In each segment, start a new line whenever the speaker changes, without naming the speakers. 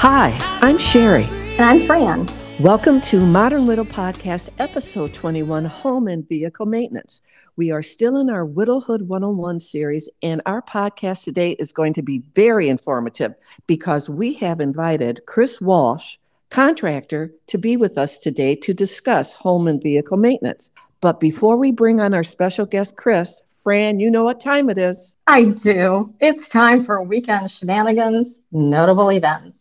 Hi, I'm Sherry.
And I'm Fran.
Welcome to Modern Widow Podcast, episode 21 Home and Vehicle Maintenance. We are still in our Widowhood 101 series, and our podcast today is going to be very informative because we have invited Chris Walsh, contractor, to be with us today to discuss home and vehicle maintenance. But before we bring on our special guest, Chris, Fran, you know what time it is.
I do. It's time for weekend shenanigans, notable events.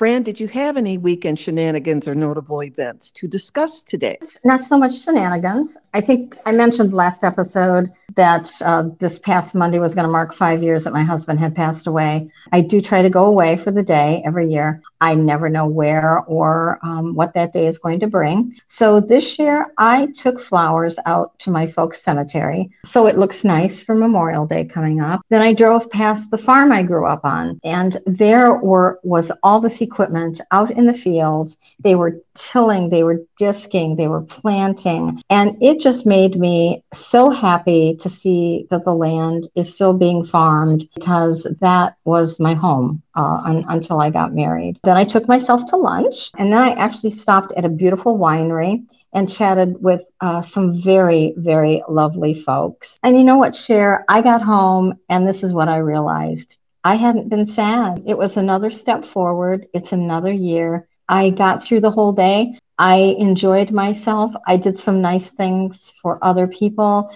Fran, did you have any weekend shenanigans or notable events to discuss today?
Not so much shenanigans. I think I mentioned last episode that uh, this past Monday was going to mark five years that my husband had passed away. I do try to go away for the day every year. I never know where or um, what that day is going to bring. So this year, I took flowers out to my folks' cemetery. So it looks nice for Memorial Day coming up. Then I drove past the farm I grew up on, and there were was all this equipment out in the fields. They were tilling, they were disking, they were planting, and it just made me so happy to see that the land is still being farmed because that was my home uh, un- until I got married. Then I took myself to lunch, and then I actually stopped at a beautiful winery and chatted with uh, some very, very lovely folks. And you know what, Cher? I got home, and this is what I realized. I hadn't been sad. It was another step forward. It's another year. I got through the whole day. I enjoyed myself. I did some nice things for other people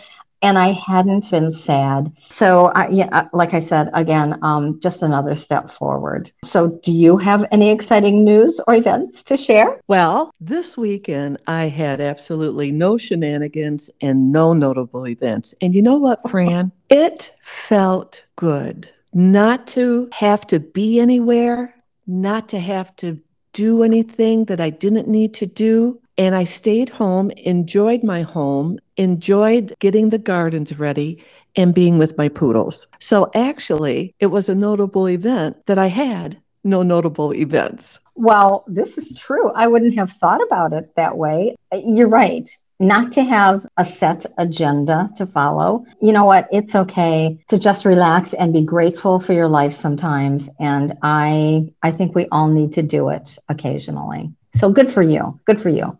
and I hadn't been sad. So, I, yeah, uh, like I said, again, um, just another step forward. So, do you have any exciting news or events to share?
Well, this weekend I had absolutely no shenanigans and no notable events. And you know what, Fran? it felt good not to have to be anywhere, not to have to do anything that I didn't need to do. And I stayed home, enjoyed my home, enjoyed getting the gardens ready and being with my poodles. So actually, it was a notable event that I had no notable events.
Well, this is true. I wouldn't have thought about it that way. You're right not to have a set agenda to follow. You know what? It's okay to just relax and be grateful for your life sometimes. And I, I think we all need to do it occasionally. So good for you. Good for you.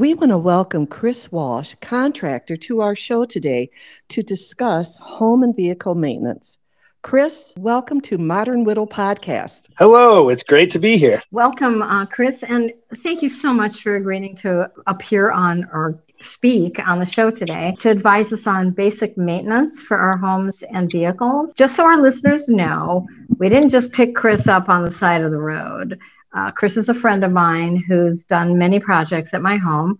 We want to welcome Chris Walsh, contractor, to our show today to discuss home and vehicle maintenance. Chris, welcome to Modern Widow Podcast.
Hello, it's great to be here.
Welcome, uh, Chris, and thank you so much for agreeing to appear on or speak on the show today to advise us on basic maintenance for our homes and vehicles. Just so our listeners know, we didn't just pick Chris up on the side of the road. Uh, Chris is a friend of mine who's done many projects at my home.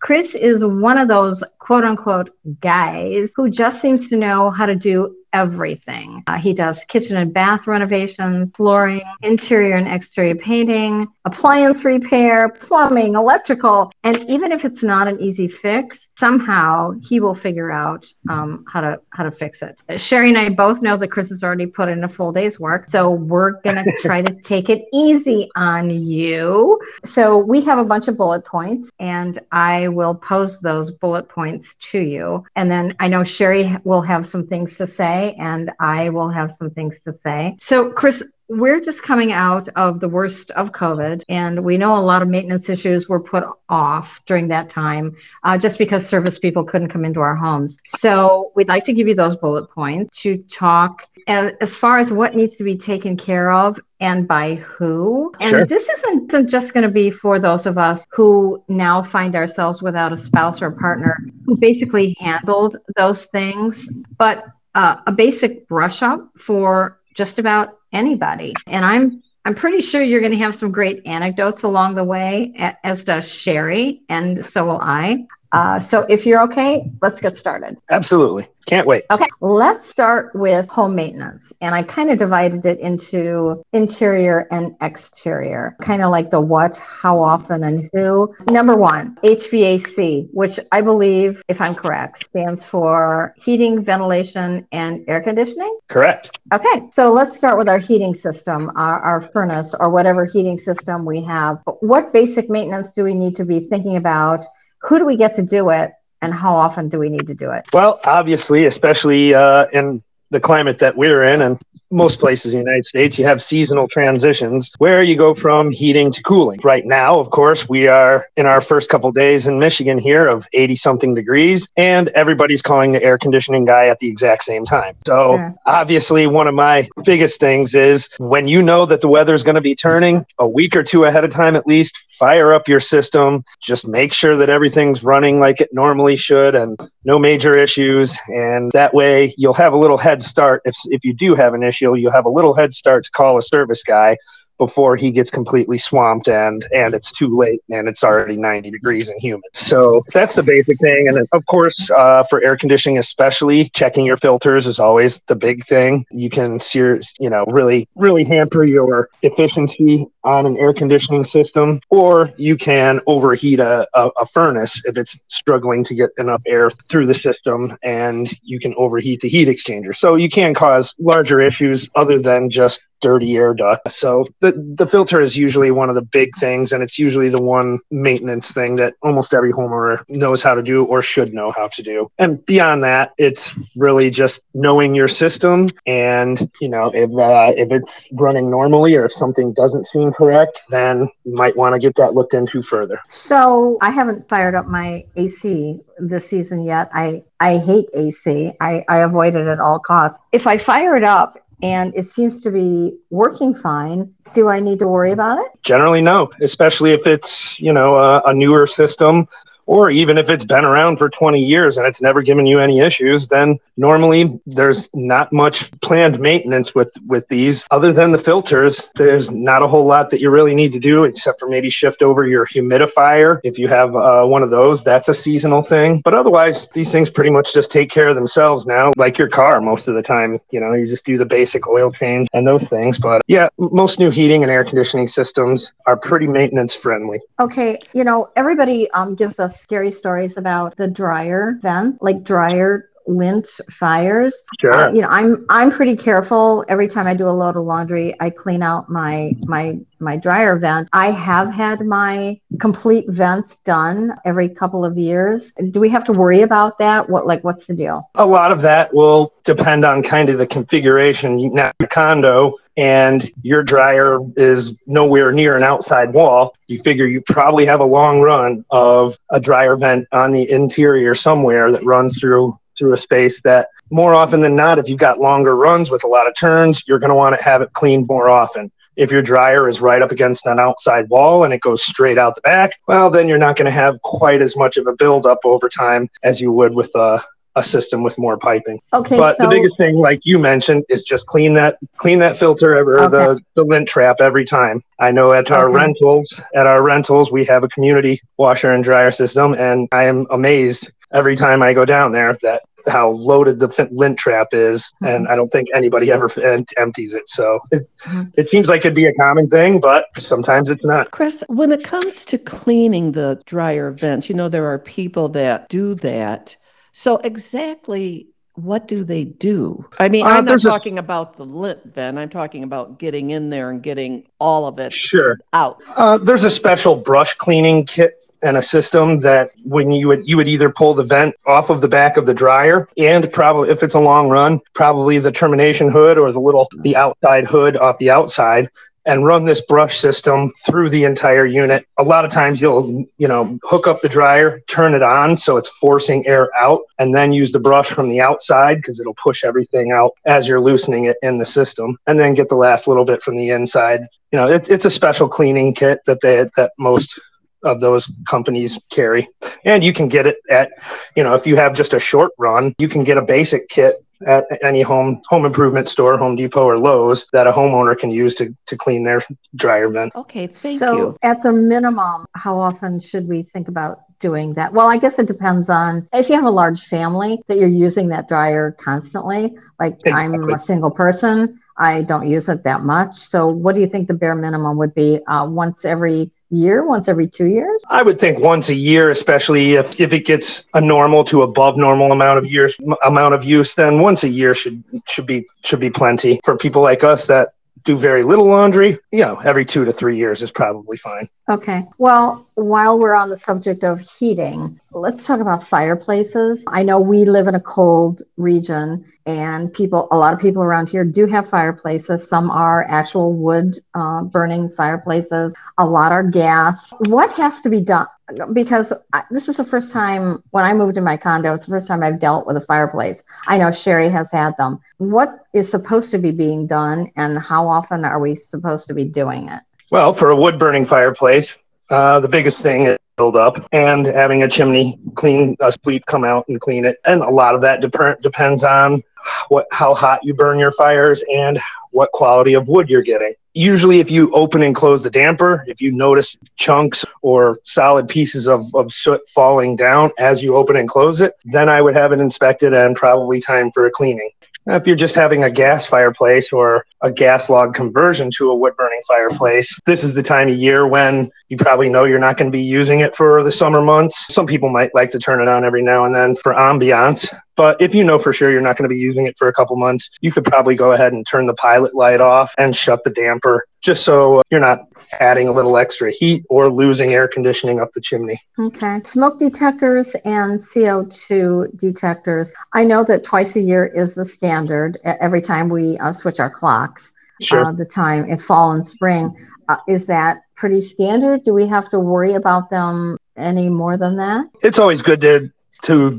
Chris is one of those quote unquote guys who just seems to know how to do everything. Uh, he does kitchen and bath renovations, flooring, interior and exterior painting, appliance repair, plumbing, electrical, and even if it's not an easy fix, somehow he will figure out um, how to how to fix it. Sherry and I both know that Chris has already put in a full day's work, so we're gonna try to take it easy on you. So we have a bunch of bullet points, and I will pose those bullet points to you, and then I know Sherry will have some things to say, and I will have some things to say. So Chris, we're just coming out of the worst of COVID, and we know a lot of maintenance issues were put off during that time uh, just because service people couldn't come into our homes. So, we'd like to give you those bullet points to talk as, as far as what needs to be taken care of and by who. And sure. this isn't, isn't just going to be for those of us who now find ourselves without a spouse or a partner who basically handled those things, but uh, a basic brush up for just about anybody. And I'm I'm pretty sure you're going to have some great anecdotes along the way, as does Sherry, and so will I. Uh, so if you're okay, let's get started.
Absolutely. Can't wait.
Okay, let's start with home maintenance. And I kind of divided it into interior and exterior, kind of like the what, how often, and who. Number one, HVAC, which I believe, if I'm correct, stands for heating, ventilation, and air conditioning.
Correct.
Okay, so let's start with our heating system, our, our furnace, or whatever heating system we have. What basic maintenance do we need to be thinking about? Who do we get to do it? and how often do we need to do it?
Well, obviously, especially uh, in the climate that we're in and most places in the United States, you have seasonal transitions where you go from heating to cooling. Right now, of course, we are in our first couple days in Michigan here of 80 something degrees, and everybody's calling the air conditioning guy at the exact same time. So, sure. obviously, one of my biggest things is when you know that the weather is going to be turning a week or two ahead of time at least, fire up your system, just make sure that everything's running like it normally should and no major issues. And that way you'll have a little head start. If, if you do have an issue, you'll have a little head start to call a service guy before he gets completely swamped and and it's too late and it's already 90 degrees and humid. So that's the basic thing. And of course uh, for air conditioning especially checking your filters is always the big thing. You can sear you know really really hamper your efficiency on an air conditioning system or you can overheat a, a, a furnace if it's struggling to get enough air through the system and you can overheat the heat exchanger. So you can cause larger issues other than just dirty air duct. So the the filter is usually one of the big things, and it's usually the one maintenance thing that almost every homeowner knows how to do or should know how to do. And beyond that, it's really just knowing your system, and you know if uh, if it's running normally or if something doesn't seem correct, then you might want to get that looked into further.
So I haven't fired up my AC this season yet. I I hate AC. I, I avoid it at all costs. If I fire it up and it seems to be working fine. Do I need to worry about it?
Generally, no, especially if it's, you know, a, a newer system or even if it's been around for 20 years and it's never given you any issues then normally there's not much planned maintenance with with these. Other than the filters there's not a whole lot that you really need to do except for maybe shift over your humidifier if you have uh, one of those. That's a seasonal thing. But otherwise these things pretty much just take care of themselves now like your car most of the time. You know you just do the basic oil change and those things. But yeah most new heating and air conditioning systems are pretty maintenance friendly.
Okay you know everybody um, gives us scary stories about the dryer vent, like dryer lint fires.
Sure. Uh,
you know, I'm I'm pretty careful. Every time I do a load of laundry, I clean out my my my dryer vent. I have had my complete vents done every couple of years. Do we have to worry about that? What like what's the deal?
A lot of that will depend on kind of the configuration. Now, the condo and your dryer is nowhere near an outside wall, you figure you probably have a long run of a dryer vent on the interior somewhere that runs through through a space that more often than not if you've got longer runs with a lot of turns you're going to want to have it cleaned more often if your dryer is right up against an outside wall and it goes straight out the back well then you're not going to have quite as much of a buildup over time as you would with a, a system with more piping.
Okay.
But so, the biggest thing, like you mentioned, is just clean that clean that filter or okay. the, the lint trap every time. I know at our rentals, at our rentals, we have a community washer and dryer system, and I am amazed every time I go down there that how loaded the lint trap is, mm-hmm. and I don't think anybody ever empties it. So it, mm-hmm. it seems like it'd be a common thing, but sometimes it's not.
Chris, when it comes to cleaning the dryer vents, you know, there are people that do that so exactly what do they do? I mean, uh, I'm not talking a, about the lint then. I'm talking about getting in there and getting all of it
sure.
out.
Uh, there's a special brush cleaning kit and a system that when you would you would either pull the vent off of the back of the dryer and probably if it's a long run probably the termination hood or the little the outside hood off the outside and run this brush system through the entire unit. A lot of times you'll, you know, hook up the dryer, turn it on so it's forcing air out, and then use the brush from the outside because it'll push everything out as you're loosening it in the system, and then get the last little bit from the inside. You know, it, it's a special cleaning kit that they that most of those companies carry and you can get it at you know if you have just a short run you can get a basic kit at any home home improvement store, Home Depot or Lowe's, that a homeowner can use to, to clean their dryer vent.
Okay, thank
so
you.
at the minimum, how often should we think about doing that? Well, I guess it depends on if you have a large family that you're using that dryer constantly. Like exactly. I'm a single person, I don't use it that much. So, what do you think the bare minimum would be? Uh, once every year, once every two years?
I would think once a year, especially if, if it gets a normal to above normal amount of years amount of use, then once a year should should be should be plenty for people like us that do very little laundry, you know, every two to three years is probably fine.
Okay. Well, while we're on the subject of heating, let's talk about fireplaces. I know we live in a cold region and people, a lot of people around here do have fireplaces. Some are actual wood uh, burning fireplaces, a lot are gas. What has to be done? Because I, this is the first time when I moved in my condo, it's the first time I've dealt with a fireplace. I know Sherry has had them. What is supposed to be being done, and how often are we supposed to be doing it?
Well, for a wood burning fireplace, uh, the biggest thing is build up and having a chimney clean a sweep come out and clean it. And a lot of that dep- depends on what how hot you burn your fires and what quality of wood you're getting. Usually if you open and close the damper if you notice chunks or solid pieces of, of soot falling down as you open and close it then i would have it inspected and probably time for a cleaning if you're just having a gas fireplace or a gas log conversion to a wood burning fireplace, this is the time of year when you probably know you're not going to be using it for the summer months. Some people might like to turn it on every now and then for ambiance. But if you know for sure you're not going to be using it for a couple months, you could probably go ahead and turn the pilot light off and shut the damper just so you're not adding a little extra heat or losing air conditioning up the chimney.
Okay. Smoke detectors and CO2 detectors. I know that twice a year is the standard every time we uh, switch our clocks. Sure. Uh, the time in fall and spring. Uh, is that pretty standard? Do we have to worry about them any more than that?
It's always good to to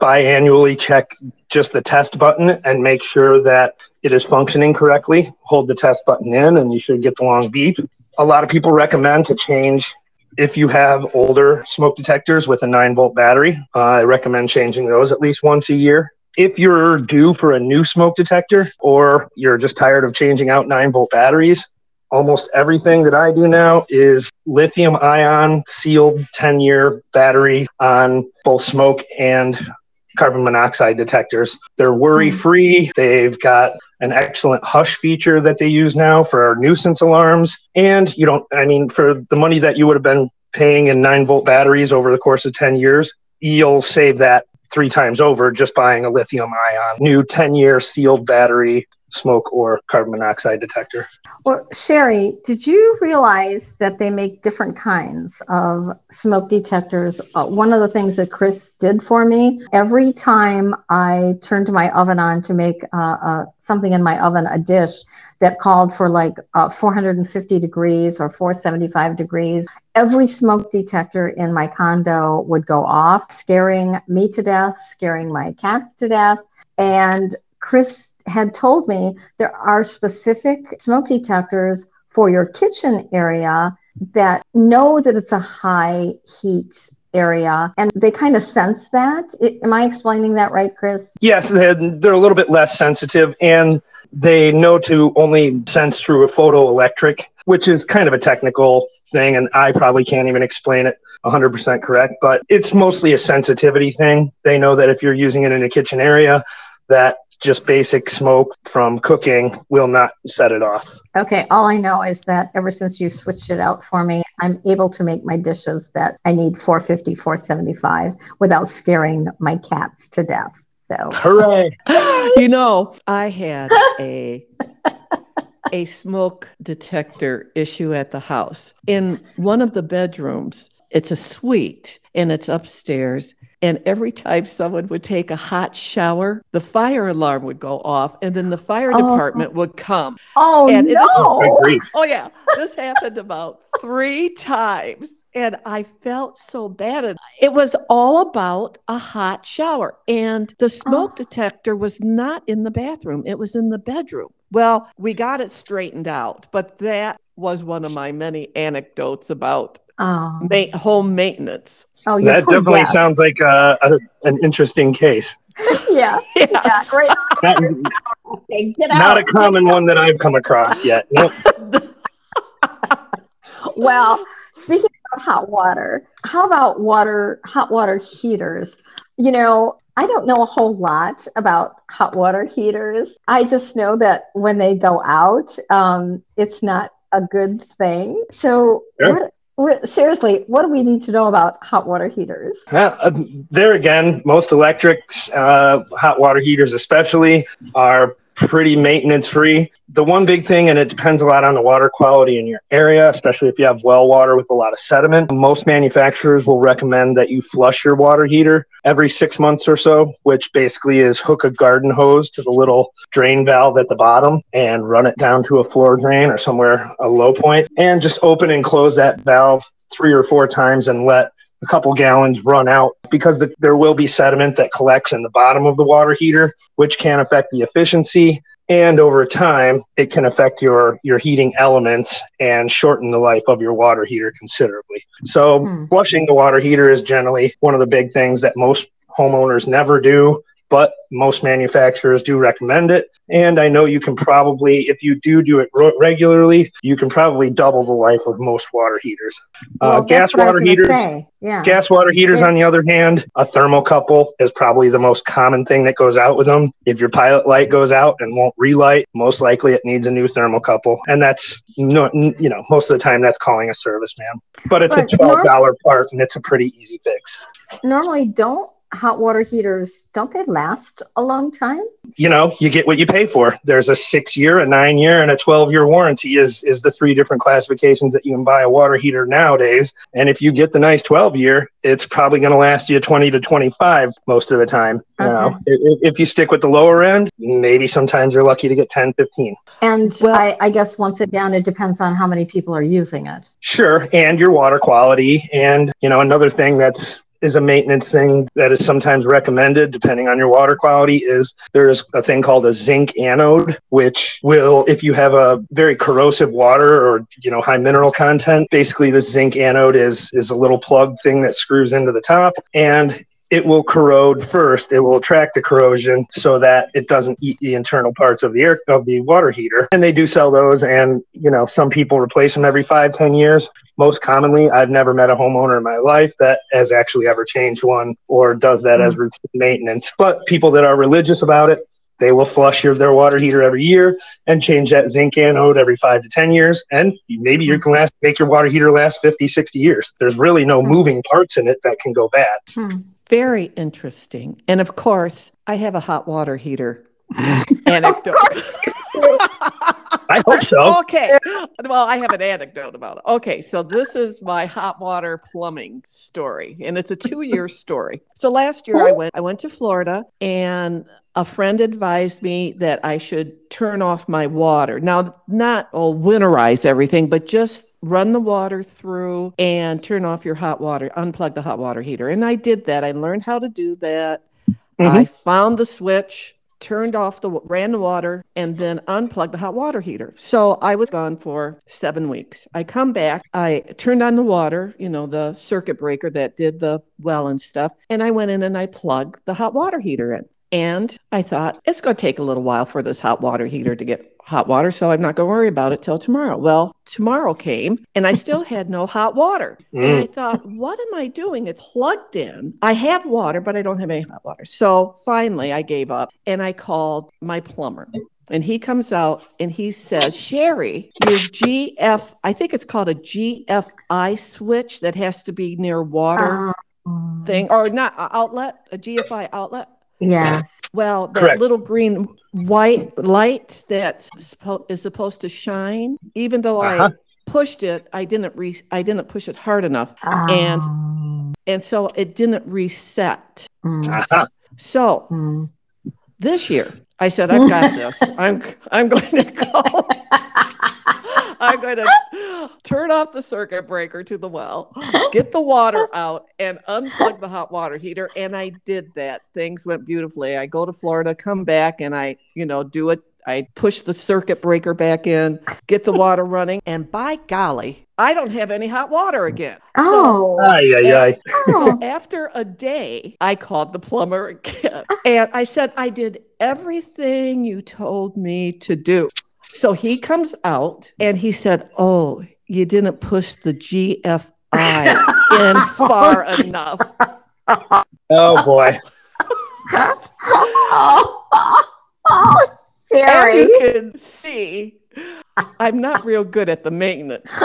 biannually check just the test button and make sure that it is functioning correctly. Hold the test button in and you should get the long beep. A lot of people recommend to change if you have older smoke detectors with a 9 volt battery. Uh, I recommend changing those at least once a year. If you're due for a new smoke detector or you're just tired of changing out 9 volt batteries, almost everything that I do now is lithium ion sealed 10 year battery on both smoke and carbon monoxide detectors. They're worry free. They've got an excellent hush feature that they use now for our nuisance alarms. And you don't, I mean, for the money that you would have been paying in nine volt batteries over the course of 10 years, you'll save that three times over just buying a lithium ion new 10 year sealed battery smoke or carbon monoxide detector.
Well, Sherry, did you realize that they make different kinds of smoke detectors? Uh, one of the things that Chris did for me, every time I turned my oven on to make uh, uh, something in my oven, a dish that called for like uh, 450 degrees or 475 degrees, every smoke detector in my condo would go off, scaring me to death, scaring my cats to death. And Chris had told me there are specific smoke detectors for your kitchen area that know that it's a high heat area and they kind of sense that. It, am I explaining that right, Chris?
Yes, they're, they're a little bit less sensitive and they know to only sense through a photoelectric, which is kind of a technical thing and I probably can't even explain it 100% correct, but it's mostly a sensitivity thing. They know that if you're using it in a kitchen area, that just basic smoke from cooking will not set it off.
Okay, all I know is that ever since you switched it out for me, I'm able to make my dishes that I need 450, 475 without scaring my cats to death. So,
hooray!
you know, I had a a smoke detector issue at the house. In one of the bedrooms, it's a suite and it's upstairs and every time someone would take a hot shower, the fire alarm would go off, and then the fire oh. department would come.
Oh
and
no!
oh yeah, this happened about three times, and I felt so bad. It was all about a hot shower, and the smoke oh. detector was not in the bathroom; it was in the bedroom. Well, we got it straightened out, but that was one of my many anecdotes about oh. ma- home maintenance.
Oh, that definitely sounds like a, a, an interesting case.
yeah. Yes. Yeah. Great.
That, okay, not a common one that I've come across yet. Nope.
well, speaking about hot water. How about water, hot water heaters? You know, I don't know a whole lot about hot water heaters. I just know that when they go out, um, it's not a good thing. So, sure. what, seriously, what do we need to know about hot water heaters?
Uh, there again, most electrics, uh, hot water heaters especially, are pretty maintenance free. The one big thing, and it depends a lot on the water quality in your area, especially if you have well water with a lot of sediment. Most manufacturers will recommend that you flush your water heater every six months or so, which basically is hook a garden hose to the little drain valve at the bottom and run it down to a floor drain or somewhere a low point, and just open and close that valve three or four times and let a couple gallons run out because the, there will be sediment that collects in the bottom of the water heater, which can affect the efficiency. And over time, it can affect your, your heating elements and shorten the life of your water heater considerably. So, hmm. flushing the water heater is generally one of the big things that most homeowners never do but most manufacturers do recommend it. And I know you can probably, if you do do it regularly, you can probably double the life of most water heaters.
Uh, well, uh, gas water heaters. Yeah.
Gas water heaters, on the other hand, a thermocouple is probably the most common thing that goes out with them. If your pilot light goes out and won't relight, most likely it needs a new thermocouple, and that's no, you know most of the time that's calling a service man. But it's but a twelve dollar part, and it's a pretty easy fix.
Normally, don't hot water heaters don't they last a long time?
You know you get what you pay for. There's a six year a nine year and a 12 year warranty is is the three different classifications that you can buy a water heater nowadays. And if you get the nice 12 year it's probably going to last you 20 to 25 most of the time. Okay. now uh-huh. if, if, you stick with the lower end maybe sometimes you're lucky to get 10 15
and well, I, I guess once again it depends on how many people are using it.
Sure and your water quality and you know another thing that's is a maintenance thing that is sometimes recommended depending on your water quality is there's a thing called a zinc anode which will if you have a very corrosive water or you know high mineral content basically the zinc anode is is a little plug thing that screws into the top. And it will corrode first. It will attract the corrosion so that it doesn't eat the internal parts of the air of the water heater. And they do sell those, and you know some people replace them every five, ten years. Most commonly, I've never met a homeowner in my life that has actually ever changed one or does that mm-hmm. as routine maintenance. But people that are religious about it, they will flush your, their water heater every year and change that zinc anode every five to 10 years. And maybe you can last, make your water heater last 50, 60 years. There's really no hmm. moving parts in it that can go bad. Hmm.
Very interesting. And of course, I have a hot water heater anecdote.
I hope so.
Okay. Well, I have an anecdote about it. Okay. So this is my hot water plumbing story, and it's a two year story. So last year I went I went to Florida and a friend advised me that I should turn off my water. Now, not oh, winterize everything, but just run the water through and turn off your hot water, unplug the hot water heater. And I did that. I learned how to do that. Mm-hmm. I found the switch, turned off the ran the water, and then unplugged the hot water heater. So I was gone for seven weeks. I come back, I turned on the water, you know, the circuit breaker that did the well and stuff, and I went in and I plugged the hot water heater in. And I thought it's going to take a little while for this hot water heater to get hot water, so I'm not going to worry about it till tomorrow. Well, tomorrow came and I still had no hot water. Mm. And I thought, what am I doing? It's plugged in. I have water, but I don't have any hot water. So finally, I gave up and I called my plumber. And he comes out and he says, Sherry, your GF, I think it's called a GFI switch that has to be near water uh, thing or not outlet, a GFI outlet.
Yeah.
Well, that Correct. little green white light that is supposed to shine, even though uh-huh. I pushed it, I didn't re- I didn't push it hard enough, and oh. and so it didn't reset. Mm. Uh-huh. So mm. this year, I said, I've got this. I'm I'm going to go. I'm going to turn off the circuit breaker to the well, get the water out, and unplug the hot water heater. And I did that. Things went beautifully. I go to Florida, come back, and I, you know, do it. I push the circuit breaker back in, get the water running, and by golly, I don't have any hot water again.
Oh,
so, aye, aye, aye.
so after a day, I called the plumber again, and I said, "I did everything you told me to do." So he comes out and he said, Oh, you didn't push the GFI in far enough.
Oh boy.
oh, oh,
As
Sherry.
you can see, I'm not real good at the maintenance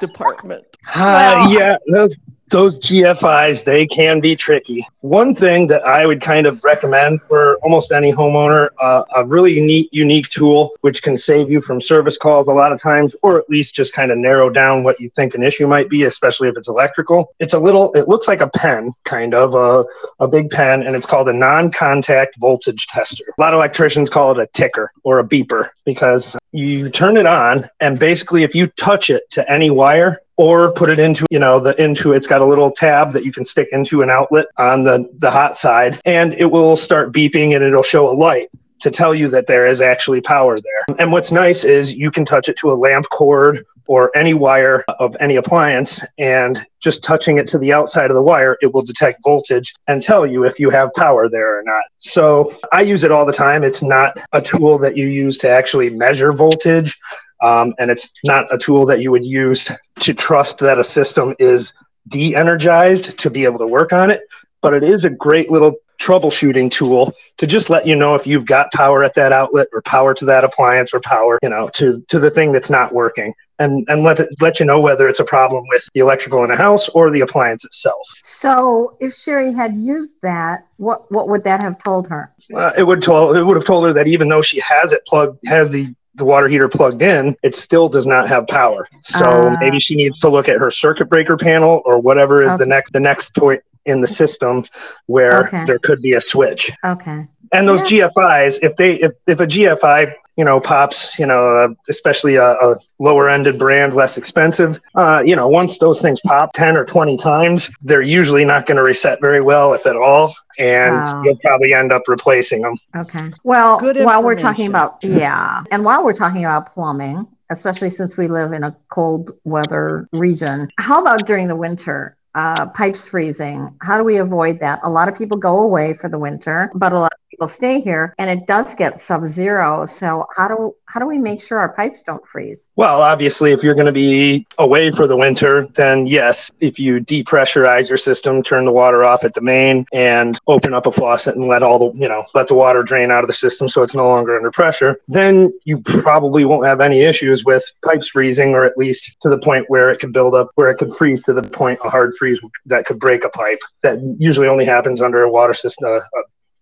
department.
Uh,
Well-
yeah, those those GFIs they can be tricky. One thing that I would kind of recommend for almost any homeowner, uh, a really neat, unique tool which can save you from service calls a lot of times, or at least just kind of narrow down what you think an issue might be, especially if it's electrical. It's a little, it looks like a pen, kind of a a big pen, and it's called a non-contact voltage tester. A lot of electricians call it a ticker or a beeper because you turn it on, and basically, if you touch it to any wire or put it into you know the into it's got a little tab that you can stick into an outlet on the the hot side and it will start beeping and it'll show a light to tell you that there is actually power there. And what's nice is you can touch it to a lamp cord or any wire of any appliance and just touching it to the outside of the wire it will detect voltage and tell you if you have power there or not. So i use it all the time. It's not a tool that you use to actually measure voltage um, and it's not a tool that you would use to trust that a system is de-energized to be able to work on it but it is a great little troubleshooting tool to just let you know if you've got power at that outlet or power to that appliance or power you know to to the thing that's not working and and let it let you know whether it's a problem with the electrical in the house or the appliance itself
So, if Sherry had used that, what what would that have told her?
uh, it would told it would have told her that even though she has it plugged has the the water heater plugged in, it still does not have power. So
Ah.
maybe she needs to look at her circuit breaker panel or whatever is the next the next point in the system where
Okay.
there could be a switch.
Okay.
And those GFIs, if they if, if a GFI you know pops, you know, uh, especially a, a lower ended brand, less expensive, uh, you know, once those things pop ten or twenty times, they're usually not going to reset very well, if at all, and
Wow.
you'll probably end up replacing them.
Okay. Well,
Good
while we're talking about yeah, and while we're talking about plumbing, especially since we live in a cold weather region, how about during the winter? Uh, pipes freezing. How do we avoid that? A lot of people go away for the winter, but a lot people stay here, and it does get sub-zero. So how do how do we make sure our pipes don't freeze?
Well, obviously, if you're going to be away for the winter, then yes, if you depressurize your system, turn the water off at the main, and open up a faucet and let all the, you know, let the water drain out of the system so it's no longer under pressure, then you probably won't have any issues with pipes freezing, or at least to the point where it could build up, where it could freeze to the point a hard freeze that could break a pipe. That usually only happens under a water system, a,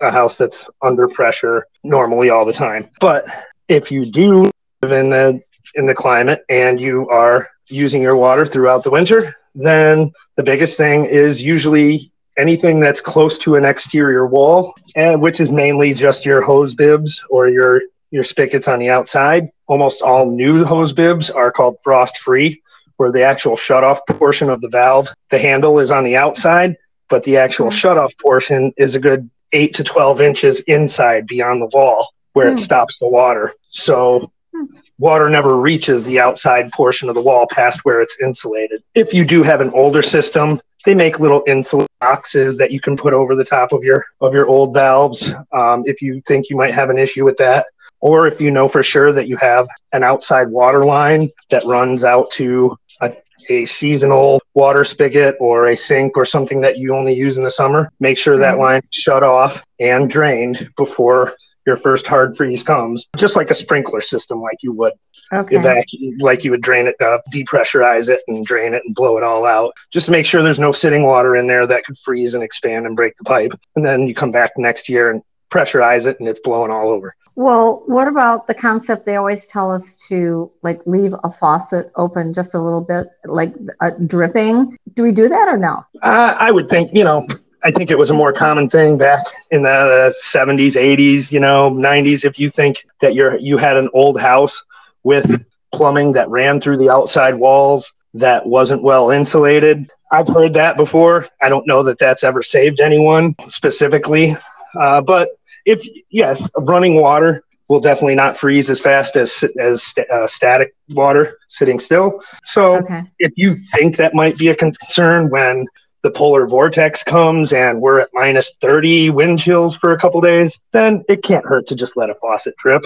a house that's under pressure normally all the time. But if you do live in the in the climate and you are using your water throughout the winter, then the biggest thing is usually anything that's close to an exterior wall, and which is mainly just your hose bibs or your your spigots on the outside. Almost all new hose bibs are called frost free, where the actual shutoff portion of the valve, the handle is on the outside, but the actual
Mhm.
shutoff portion is a good eight to 12 inches inside beyond the wall where
Hmm.
it stops the water. So
Hmm.
water never reaches the outside portion of the wall past where it's insulated. If you do have an older system, they make little insulate boxes that you can put over the top of your of your old valves um, if you think you might have an issue with that or if you know for sure that you have an outside water line that runs out to a, a seasonal water spigot or a sink or something that you only use in the summer make sure that
Mhm.
line shut off and drained before your first hard freeze comes just like a sprinkler system like you would
Okay.
evacuate like you would drain it uh, depressurize it and drain it and blow it all out just to make sure there's no sitting water in there that could freeze and expand and break the pipe and then you come back next year and pressurize it and it's blowing all over
Well, what about the concept they always tell us to like leave a faucet open just a little bit, like uh, dripping? Do we do that or no?
uh, i would think you know i think it was a more common thing back in the 70s 80s you know 90s if you think that you're you had an old house with plumbing that ran through the outside walls that wasn't well insulated i've heard that before i don't know that that's ever saved anyone specifically uh, but if yes running water will definitely not freeze as fast as as sta- uh, static water sitting still so
Okay.
if you think that might be a concern when the polar vortex comes and we're at minus 30 wind chills for a couple days, then it can't hurt to just let a faucet drip.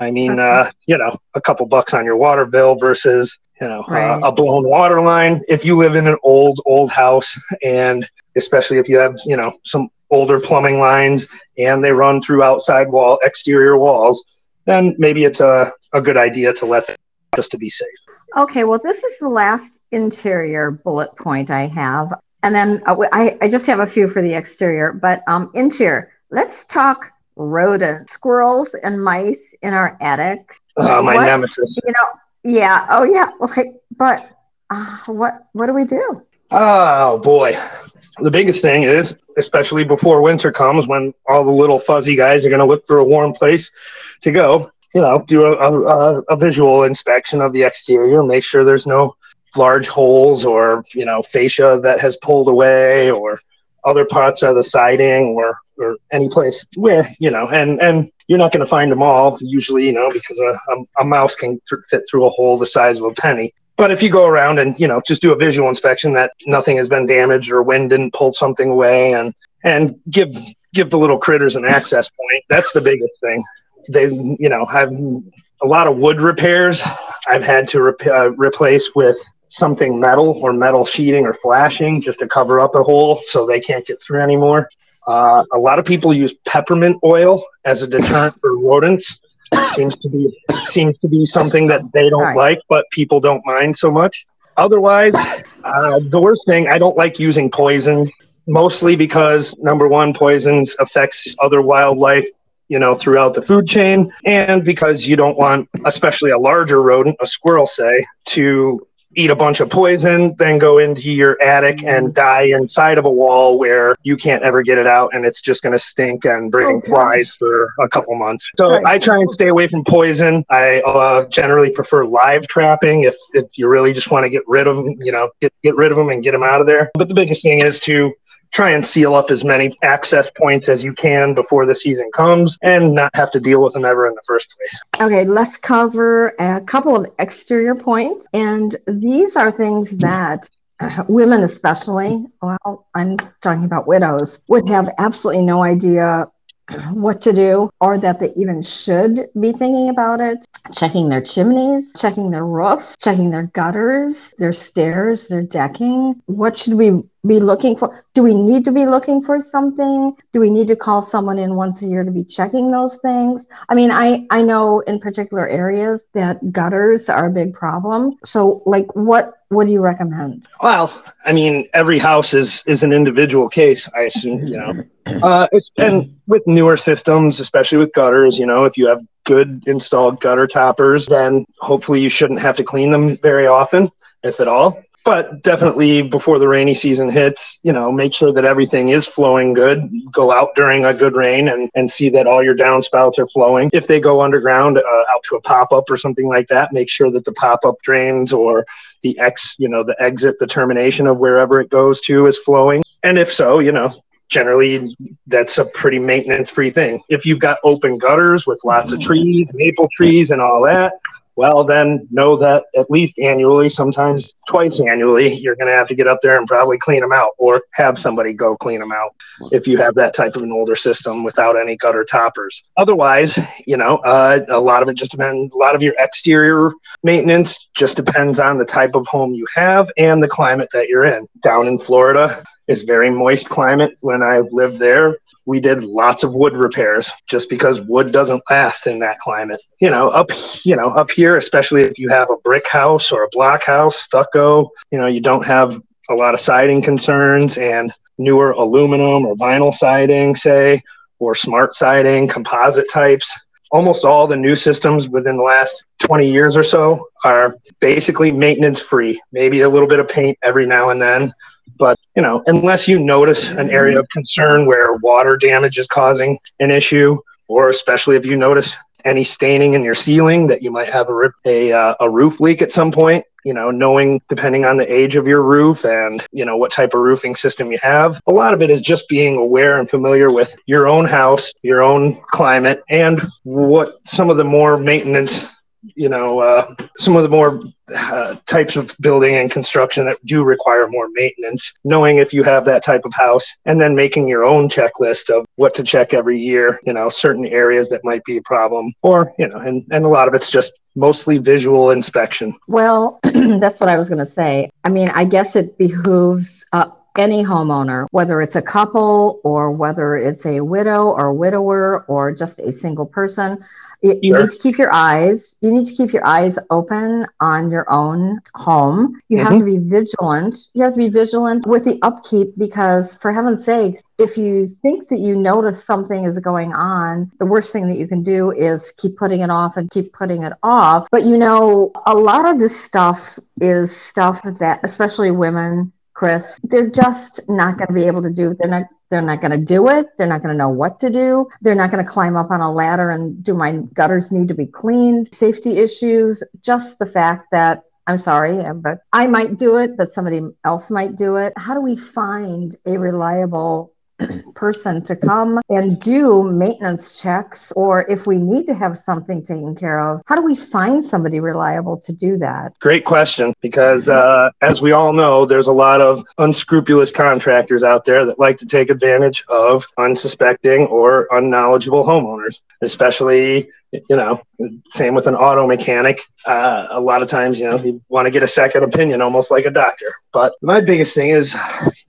I mean,
Okay.
uh, you know, a couple bucks on your water bill versus you know, right. uh, a blown water line. If you live in an old, old house, and especially if you have, you know, some older plumbing lines and they run through outside wall, exterior walls, then maybe it's a, a good idea to let them just to be safe.
Okay, well, this is the last interior bullet point I have. And then uh, I, I just have a few for the exterior, but um, interior, let's talk rodents, squirrels and mice in our attics.
Uh, my what, nemesis.
You know, yeah. Oh, yeah. Okay, but uh, what what do we do?
Oh boy, the biggest thing is, especially before winter comes, when all the little fuzzy guys are going to look for a warm place to go. You know, do a, a, a visual inspection of the exterior, make sure there's no large holes or you know fascia that has pulled away or other parts of the siding or or any place where you know and and you're not going to find them all usually you know because a, a, a mouse can th- fit through a hole the size of a penny but if you go around and you know just do a visual inspection that nothing has been damaged or wind didn't pull something away and and give give the little critters an access point that's the biggest thing. They you know have a lot of wood repairs. I've had to rep- uh, replace with something metal or metal sheeting or flashing just to cover up a hole so they can't get through anymore. Uh, a lot of people use peppermint oil as a deterrent for rodents seems to be seems to be something that they don't right. like, but people don't mind so much. Otherwise, uh, the worst thing I don't like using poison, mostly because number one, poisons affects other wildlife, you know, throughout the food chain, and because you don't want, especially a larger rodent, a squirrel, say, to eat a bunch of poison, then go into your attic and mm-hmm. die inside of a wall where you can't ever get it out and it's just going to stink and bring oh, flies for a couple months. So right. I try and stay away from poison. I uh, generally prefer live trapping if, if you really just want to get rid of them, you know, get, get rid of them and get them out of there. But the biggest thing is to try and seal up as many access points as you can before the season comes and not have to deal with them ever in the first place.
Okay, let's cover a couple of exterior points. And these are things that uh, women, especially, well, I'm talking about widows, would have absolutely no idea what to do or that they even should be thinking about it. Checking their chimneys, checking their roof, checking their gutters, their stairs, their decking. What should we be looking for? Do we need to be looking for something? Do we need to call someone in once a year to be checking those things? I mean, I, I know in particular areas that gutters are a big problem. So, like, what what do you recommend?
Well, I mean, every house is is an individual case. I assume, you know, uh, and with newer systems, especially with gutters, you know, if you have good installed gutter toppers, then hopefully you shouldn't have to clean them very often, if at all but definitely before the rainy season hits, you know, make sure that everything is flowing good. Go out during a good rain and, and see that all your downspouts are flowing. If they go underground uh, out to a pop up or something like that, make sure that the pop up drains or the X, you know, the exit, the termination of wherever it goes to is flowing. And if so, you know, generally that's a pretty maintenance free thing. If you've got open gutters with lots of trees, maple trees, and all that, well, then know that at least annually, sometimes twice annually, you're going to have to get up there and probably clean them out or have somebody go clean them out if you have that type of an older system without any gutter toppers. Otherwise, you know, uh, a lot of it just depends, a lot of your exterior maintenance just depends on the type of home you have and the climate that you're in. Down in Florida, is very moist climate when I lived there we did lots of wood repairs just because wood doesn't last in that climate. You know, up you know, up here, especially if you have a brick house or a block house, stucco, you know, you don't have a lot of siding concerns and newer aluminum or vinyl siding, say, or smart siding, composite types. Almost all the new systems within the last 20 years or so are basically maintenance free, maybe a little bit of paint every now and then, but, you know, unless you notice an area of concern where water damage is causing an issue, or especially if you notice any staining in your ceiling that you might have a, a, uh, a roof leak at some point, you know, knowing depending on the age of your roof and, you know, what type of roofing system you have. A lot of it is just being aware and familiar with your own house, your own climate, and what some of the more maintenance you know, uh, some of the more uh, types of building and construction that do require more maintenance, knowing if you have that type of house, and then making your own checklist of what to check every year, you know, certain areas that might be a problem, or, you know, and, and a lot of it's just mostly visual inspection.
Well, that's what I was going to say. I mean, I guess it behooves uh, any homeowner, whether it's a couple or whether it's a widow or widower or just a single person. You, you need to keep your eyes. You need to keep your eyes open on your own home. You mm-hmm. have to be vigilant. You have to be vigilant with the upkeep because, for heaven's sakes, if you think that you notice something is going on, the worst thing that you can do is keep putting it off and keep putting it off. But you know, a lot of this stuff is stuff that, especially women, Chris, they're just not going to be able to do. They're not. They're not going to do it. They're not going to know what to do. They're not going to climb up on a ladder and do my gutters need to be cleaned. Safety issues. Just the fact that I'm sorry, um, but I might do it, but somebody else might do it. How do we find a reliable person to come and do maintenance checks or if we need to have something taken care of how do we find somebody reliable to do that
great question because uh, as we all know there's a lot of unscrupulous contractors out there that like to take advantage of unsuspecting or unknowledgeable homeowners especially you know, same with an auto mechanic. Uh, a lot of times, you know, you want to get a second opinion, almost like a doctor. But my biggest thing is,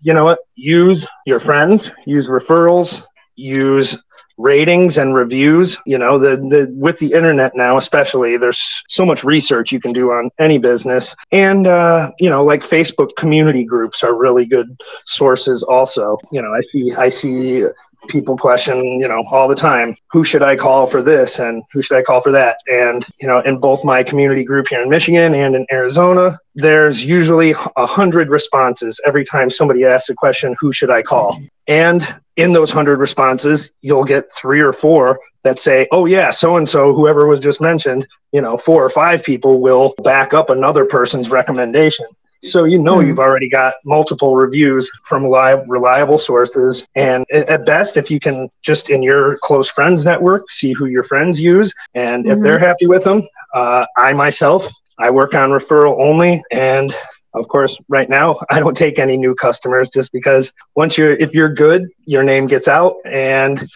you know what? Use your friends, use referrals, use ratings and reviews you know the, the with the internet now especially there's so much research you can do on any business. And uh, you know like facebook community groups are really good sources also. You know i see i see people question, you know, all the time, who should I call for this and who should I call for that? And, you know, in both my community group here in Michigan and in Arizona, there's usually a hundred responses every time somebody asks a question, who should I call? And in those hundred responses, you'll get three or four that say, oh, yeah, so and so, whoever was just mentioned, you know, four or five people will back up another person's recommendation. So you know mm-hmm. you've already got multiple reviews from reliable sources. And at best, if you can just in your close friends network see who your friends use, and mm-hmm. if they're happy with them, uh, I myself I work on referral only, and of course, right now I don't take any new customers just because once you're if you're good, your name gets out and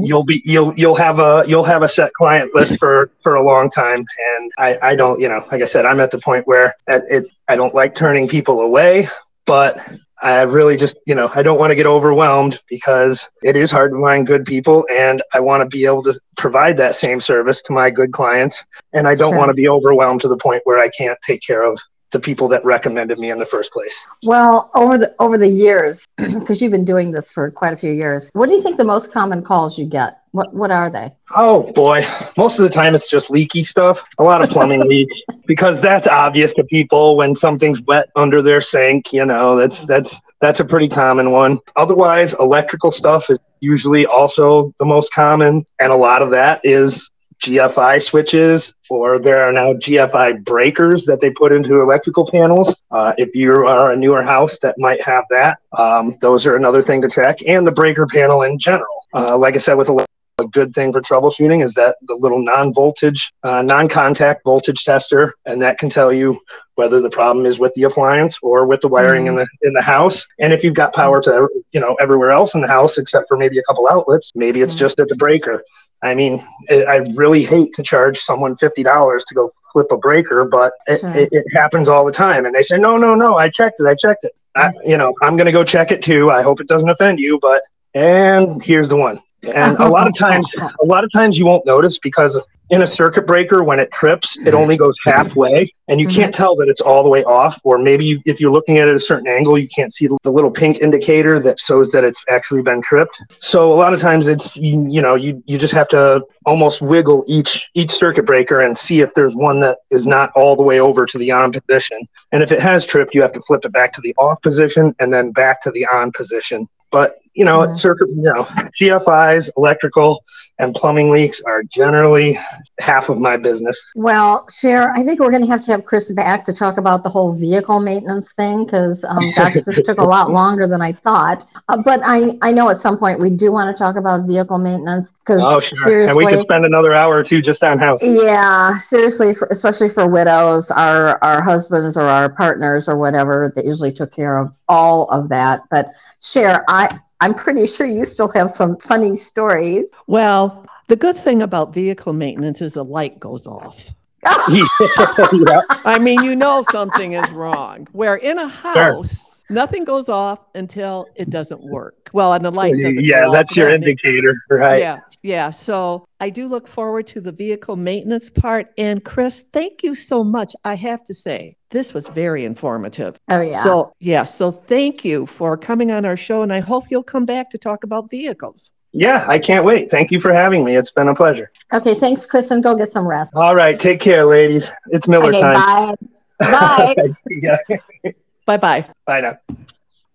you'll be you'll you'll have a you'll have a set client list for for a long time. And I I don't you know like I said I'm at the point where it I don't like turning people away, but I really just, you know, I don't want to get overwhelmed because it is hard to find good people and I want to be able to provide that same service to my good clients. And I don't sure. want to be overwhelmed to the point where I can't take care of the people that recommended me in the first place.
Well, over the over the years, because you've been doing this for quite a few years, what do you think the most common calls you get? What what are they?
Oh boy, most of the time it's just leaky stuff. A lot of plumbing leaks because that's obvious to people when something's wet under their sink. You know, that's that's that's a pretty common one. Otherwise, electrical stuff is usually also the most common, and a lot of that is GFI switches, or there are now GFI breakers that they put into electrical panels. Uh, if you are a newer house that might have that, um, those are another thing to check, and the breaker panel in general. Uh, like I said, with a a good thing for troubleshooting is that the little non-voltage, uh, non-contact voltage tester, and that can tell you whether the problem is with the appliance or with the wiring mm-hmm. in the in the house. And if you've got power to you know everywhere else in the house except for maybe a couple outlets, maybe it's mm-hmm. just at the breaker. I mean, it, I really hate to charge someone fifty dollars to go flip a breaker, but it, sure. it, it, happens all the time. And they say, no, no, no, I checked it, I checked it. I, you know, I'm going to go check it too. I hope it doesn't offend you, but and here's the one and a lot of times a lot of times you won't notice because in a circuit breaker when it trips it only goes halfway and you can't mm-hmm. tell that it's all the way off. Or maybe you, if you're looking at it at a certain angle you can't see the little pink indicator that shows that it's actually been tripped. So a lot of times it's you, you know you, you just have to almost wiggle each each circuit breaker and see if there's one that is not all the way over to the on position. And if it has tripped you have to flip it back to the off position and then back to the on position. But you know, yeah. circuit, you know, GFIs, electrical, and plumbing leaks are generally half of my business.
Well, Cher, I think we're going to have to have Chris back to talk about the whole vehicle maintenance thing because, um, gosh, this took a lot longer than I thought. Uh, but I, I know at some point we do want to talk about vehicle maintenance because
oh, sure. seriously, and we could spend another hour or two just on house.
Yeah, seriously, for, especially for widows, our our husbands or our partners or whatever that usually took care of all of that. But Cher, I I'm pretty sure you still have some funny stories.
Well, the good thing about vehicle maintenance is a light goes off.
yeah.
I mean, you know something is wrong. Where in a house, sure. nothing goes off until it doesn't work. Well, and the light doesn't.
Yeah, that's your indicator, right?
Yeah, yeah. So I do look forward to the vehicle maintenance part. And Chris, thank you so much. I have to say, this was very informative.
Oh yeah.
So yeah. So thank you for coming on our show, and I hope you'll come back to talk about vehicles.
Yeah, I can't wait. Thank you for having me. It's been a pleasure.
Okay, thanks, Chris, and go get some rest.
All right, take care, ladies. It's Miller
okay,
time.
Bye.
Bye. bye bye.
Bye now.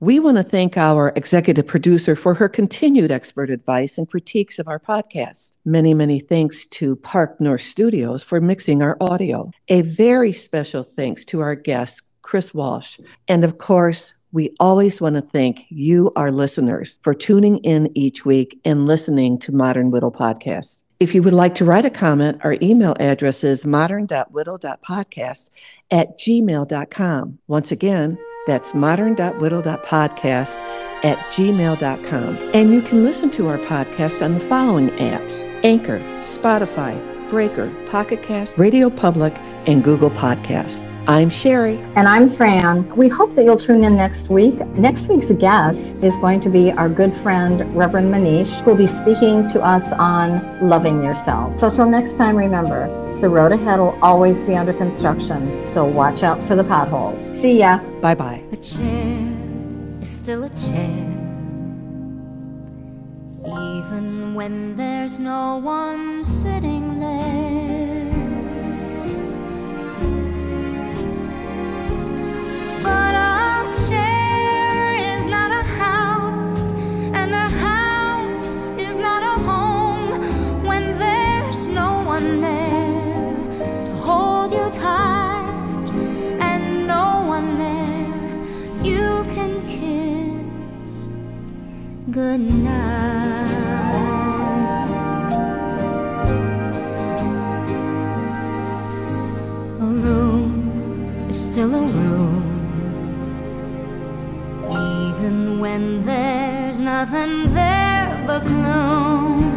We want to thank our executive producer for her continued expert advice and critiques of our podcast. Many, many thanks to Park North Studios for mixing our audio. A very special thanks to our guest, Chris Walsh. And of course, we always want to thank you, our listeners, for tuning in each week and listening to Modern Widow Podcast. If you would like to write a comment, our email address is modern.widow.podcast at gmail.com. Once again, that's modern.widow.podcast at gmail.com. And you can listen to our podcast on the following apps Anchor, Spotify, Breaker, Pocket Cast, Radio Public, and Google Podcast. I'm Sherry.
And I'm Fran. We hope that you'll tune in next week. Next week's guest is going to be our good friend, Reverend Manish, who will be speaking to us on loving yourself. So, till next time, remember, the road ahead will always be under construction, so watch out for the potholes. See ya.
Bye bye.
A chair is still a chair. Even when there's no one sitting there. But a goodnight. still a room, even when there's nothing there but gloom.